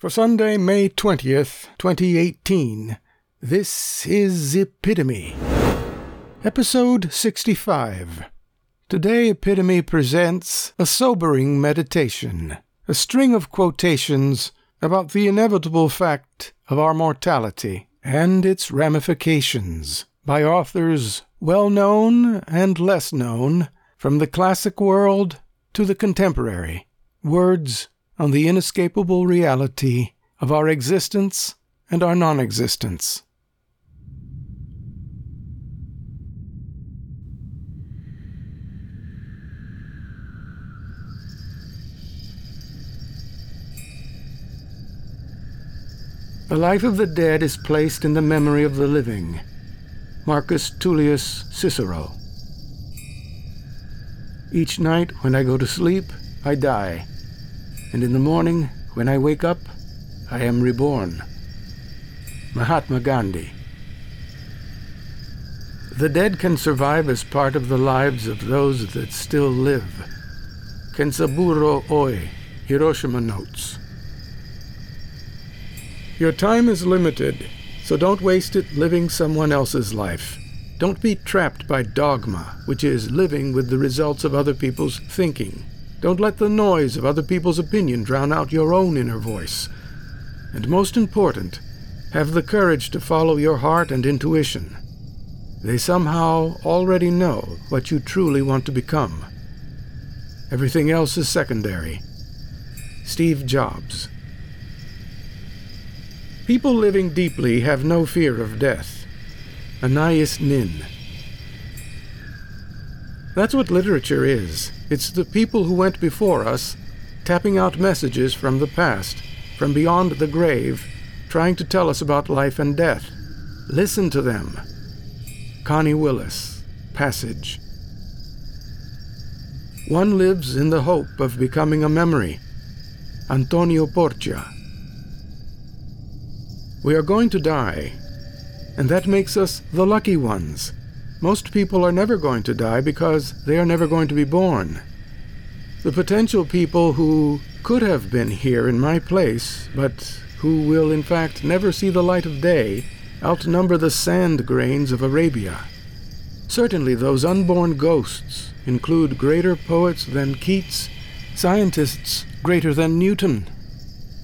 For Sunday, May 20th, 2018, this is Epitome, Episode 65. Today, Epitome presents a sobering meditation, a string of quotations about the inevitable fact of our mortality and its ramifications by authors well known and less known, from the classic world to the contemporary. Words on the inescapable reality of our existence and our non existence. The life of the dead is placed in the memory of the living. Marcus Tullius Cicero. Each night when I go to sleep, I die and in the morning, when I wake up, I am reborn. Mahatma Gandhi. The dead can survive as part of the lives of those that still live. Kenzaburo Oe, Hiroshima Notes. Your time is limited, so don't waste it living someone else's life. Don't be trapped by dogma, which is living with the results of other people's thinking. Don't let the noise of other people's opinion drown out your own inner voice. And most important, have the courage to follow your heart and intuition. They somehow already know what you truly want to become. Everything else is secondary. Steve Jobs. People living deeply have no fear of death. Anais Nin. That's what literature is. It's the people who went before us, tapping out messages from the past, from beyond the grave, trying to tell us about life and death. Listen to them. Connie Willis, Passage. One lives in the hope of becoming a memory. Antonio Porchia. We are going to die, and that makes us the lucky ones. Most people are never going to die because they are never going to be born. The potential people who could have been here in my place, but who will in fact never see the light of day, outnumber the sand grains of Arabia. Certainly, those unborn ghosts include greater poets than Keats, scientists greater than Newton.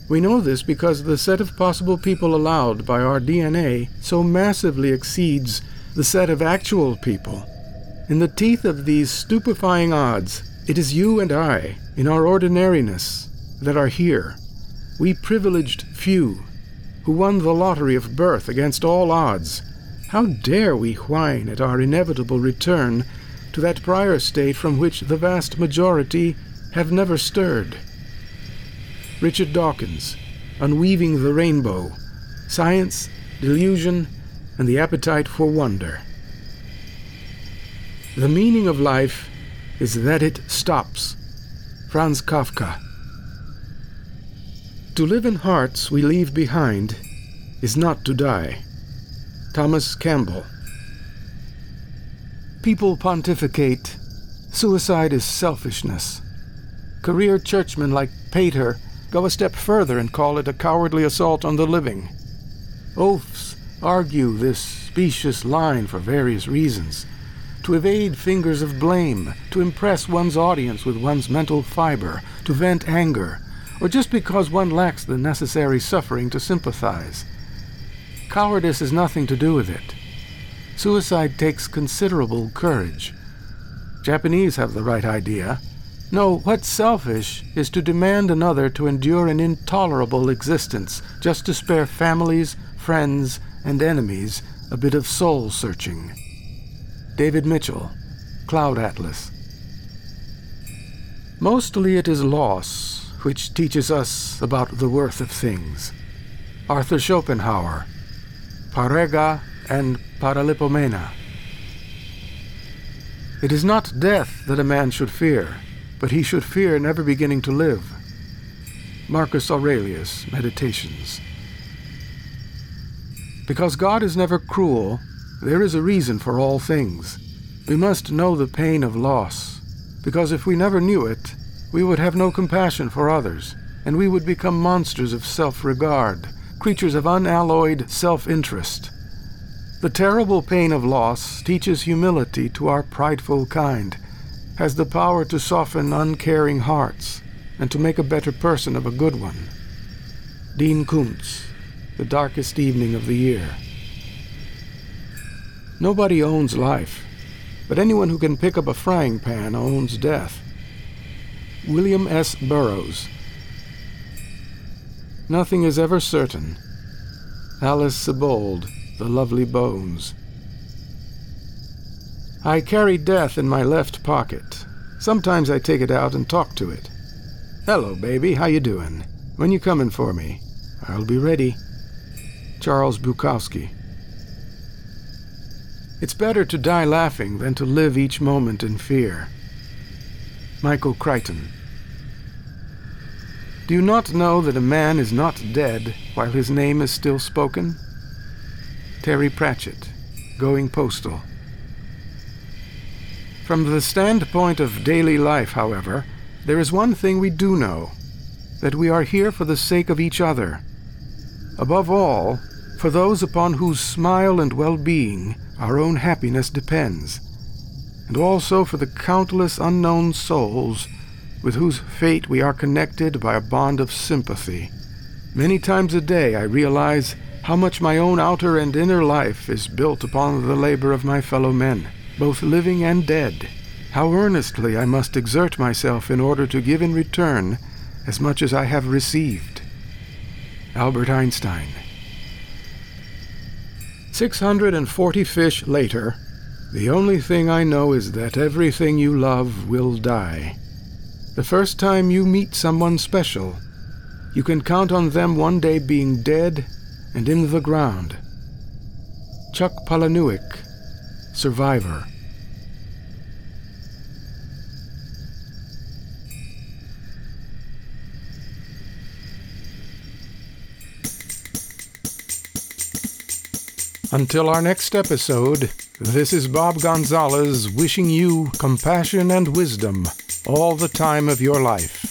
We know this because the set of possible people allowed by our DNA so massively exceeds the set of actual people. In the teeth of these stupefying odds, it is you and I, in our ordinariness, that are here. We privileged few, who won the lottery of birth against all odds. How dare we whine at our inevitable return to that prior state from which the vast majority have never stirred? Richard Dawkins, Unweaving the Rainbow, Science, Delusion, and the appetite for wonder. The meaning of life is that it stops. Franz Kafka. To live in hearts we leave behind is not to die. Thomas Campbell. People pontificate. Suicide is selfishness. Career churchmen like Pater go a step further and call it a cowardly assault on the living. Oafs argue this specious line for various reasons to evade fingers of blame, to impress one's audience with one's mental fiber, to vent anger, or just because one lacks the necessary suffering to sympathize. Cowardice has nothing to do with it. Suicide takes considerable courage. Japanese have the right idea. No, what's selfish is to demand another to endure an intolerable existence just to spare families, friends, and enemies a bit of soul searching. David Mitchell, Cloud Atlas. Mostly it is loss which teaches us about the worth of things. Arthur Schopenhauer, Parerga and Paralipomena. It is not death that a man should fear, but he should fear never beginning to live. Marcus Aurelius, Meditations. Because God is never cruel, there is a reason for all things. We must know the pain of loss, because if we never knew it, we would have no compassion for others. and we would become monsters of self regard, creatures of unalloyed self interest. The terrible pain of loss teaches humility to our prideful kind, has the power to soften uncaring hearts, and to make a better person of a good one. Dean Koontz, The Darkest Evening of the Year. Nobody owns life, but anyone who can pick up a frying pan owns death. William S. Burroughs. Nothing is ever certain. Alice Sebold, The Lovely Bones. I carry death in my left pocket. Sometimes I take it out and talk to it. Hello, baby, how you doing? When you coming for me? I'll be ready. Charles Bukowski. It's better to die laughing than to live each moment in fear. Michael Crichton. Do you not know that a man is not dead while his name is still spoken? Terry Pratchett, Going Postal. From the standpoint of daily life, however, there is one thing we do know that we are here for the sake of each other. Above all, for those upon whose smile and well being our own happiness depends, and also for the countless unknown souls with whose fate we are connected by a bond of sympathy. Many times a day I realize how much my own outer and inner life is built upon the labor of my fellow men, both living and dead. How earnestly I must exert myself in order to give in return as much as I have received. Albert Einstein. 640 fish later, the only thing I know is that everything you love will die. The first time you meet someone special, you can count on them one day being dead and in the ground. Chuck Palahniuk, Survivor. Until our next episode, this is Bob Gonzalez wishing you compassion and wisdom all the time of your life.